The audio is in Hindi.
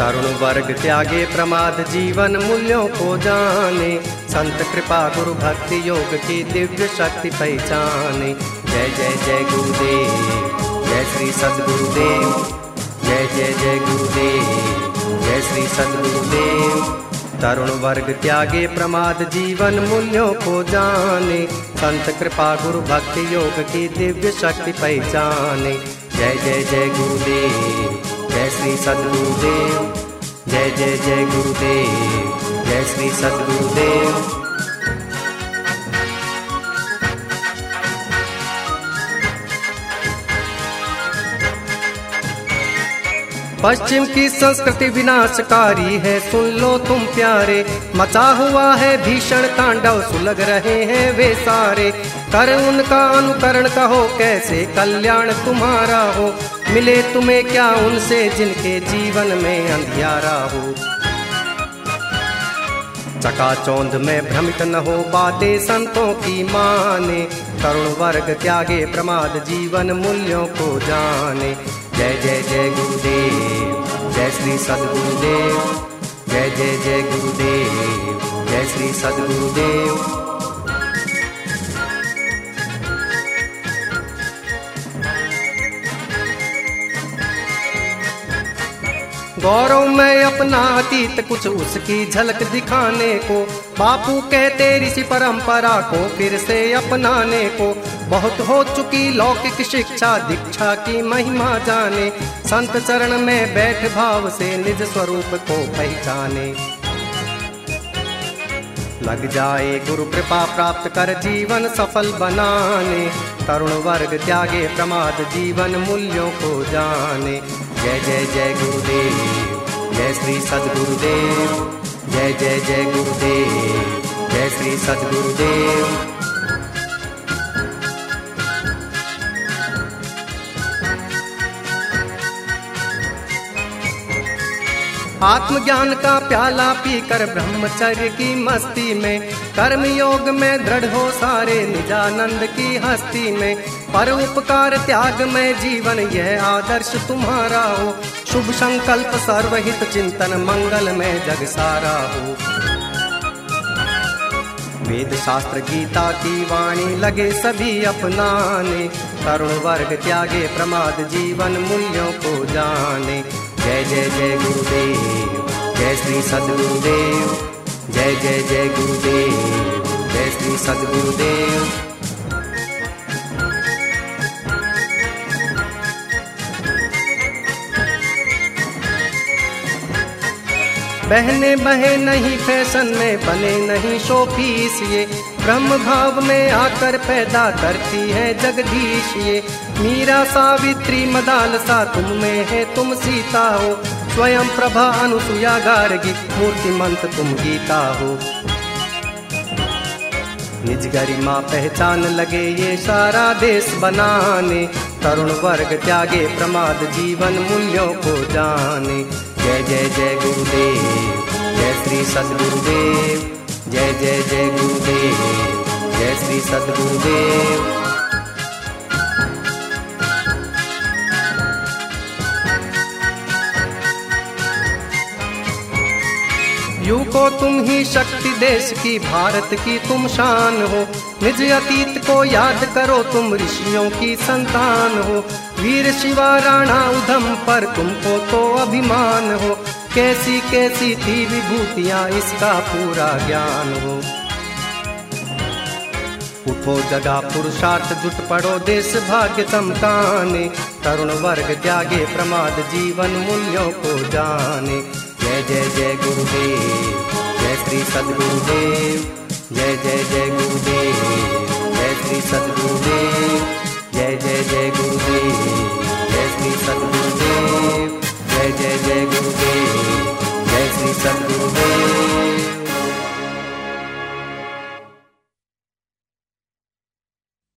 तरुण वर्ग त्यागे प्रमाद जीवन मूल्यों को जाने। संत कृपा गुरु भक्ति योग की दिव्य शक्ति पहचाने। जय जय जय गुरुदेव, जय श्री सदगुरुदेव, जय जय जय गुरुदेव, जय श्री सदगुरुदेव। तरुण वर्ग त्यागे प्रमाद जीवन मूल्यों को जाने। संत कृपा गुरु भक्ति योग की दिव्य शक्ति पहचाने। जय जय जय गुरुदेव। जय श्री सदगुरुदेव जय जय जय गुरुदेव जय श्री सदगुरुदेव पश्चिम की संस्कृति विनाशकारी है, सुन लो तुम प्यारे। मचा हुआ है भीषण तांडव, सुलग रहे हैं वे सारे। कर उनका अनुकरण कहो, कैसे कल्याण तुम्हारा हो? मिले तुम्हें क्या उनसे जिनके जीवन में अंधियारा हो? चकाचौंध में भ्रमित न हो बातें संतों की माने। तरुण वर्ग त्यागे प्रमाद जीवन मूल्यों को जाने। जय जय जय गुरुदेव, जय श्री सदगुरुदेव, जय जय जय गुरुदेव, जय श्री सदगुरुदेव। गौरव में अपना अतीत कुछ उसकी झलक दिखाने को। बापू कहते ऋषि परंपरा को फिर से अपनाने को। बहुत हो चुकी लौकिक शिक्षा, दीक्षा की महिमा जाने। संत चरण में बैठ भाव से निज स्वरूप को पहचाने। लग जाए गुरु कृपा प्राप्त कर जीवन सफल बनाने। तरुण वर्ग त्यागे प्रमाद जीवन मूल्यों को जाने। जय जय जय गुरुदेव, जय श्री सदगुरुदेव, जय जय जय गुरुदेव, जय श्री सदगुरुदेव। आत्मज्ञान का प्याला पीकर ब्रह्मचर्य की मस्ती में कर्म योग में दृढ़ हो सारे निजानंद की हस्ती में। पर उपकार त्याग में जीवन यह आदर्श तुम्हारा हो। शुभ संकल्प सर्वहित चिंतन मंगल में जग सारा हो। वेद शास्त्र गीता की वाणी लगे सभी अपनाने। तरुण वर्ग त्यागे प्रमाद जीवन मूल्यों को जाने। जय जय जय गुरुदेव। जय श्री सदगुरुदेव। जय जय जय गुरुदेव। जय श्री सदगुरुदेव। बहने बहे नहीं फ़ैशन में, बने नहीं शोपीस ये। ब्रह्म भाव में आकर पैदा करती है जगदीश ये। मीरा सावित्री मदाल सा तुम में है, तुम सीता हो। स्वयं प्रभा अनुसुया गार्गी, मूर्तिमंत तुम गीता हो। निज गरिमा पहचान लगे ये सारा देश बनाने। तरुण वर्ग त्यागे प्रमाद जीवन मूल्यों को जाने। जय जय जय गुरुदेव, जय श्री सदगुरुदेव। जय जय जय गुरुदेव, जय श्री सदगुरुदेव। यू को तुम ही शक्ति देश की, भारत की तुम शान हो। निज अतीत को याद करो, तुम ऋषियों की संतान हो। वीर शिवा राणा उधम पर तुमको तो अभिमान हो। कैसी कैसी थी विभूतियाँ, इसका पूरा ज्ञान हो। उठो जगा पुरुषार्थ, जुट पड़ो देश भाग्य चमकाने तरुण वर्ग त्यागे प्रमाद, जीवन मूल्यों को जाने। जय जय जय गुरुदेव, जय श्री सदगुरुदेव, जय जय जय जय गुरुदेव जय श्री सदगुरुदेव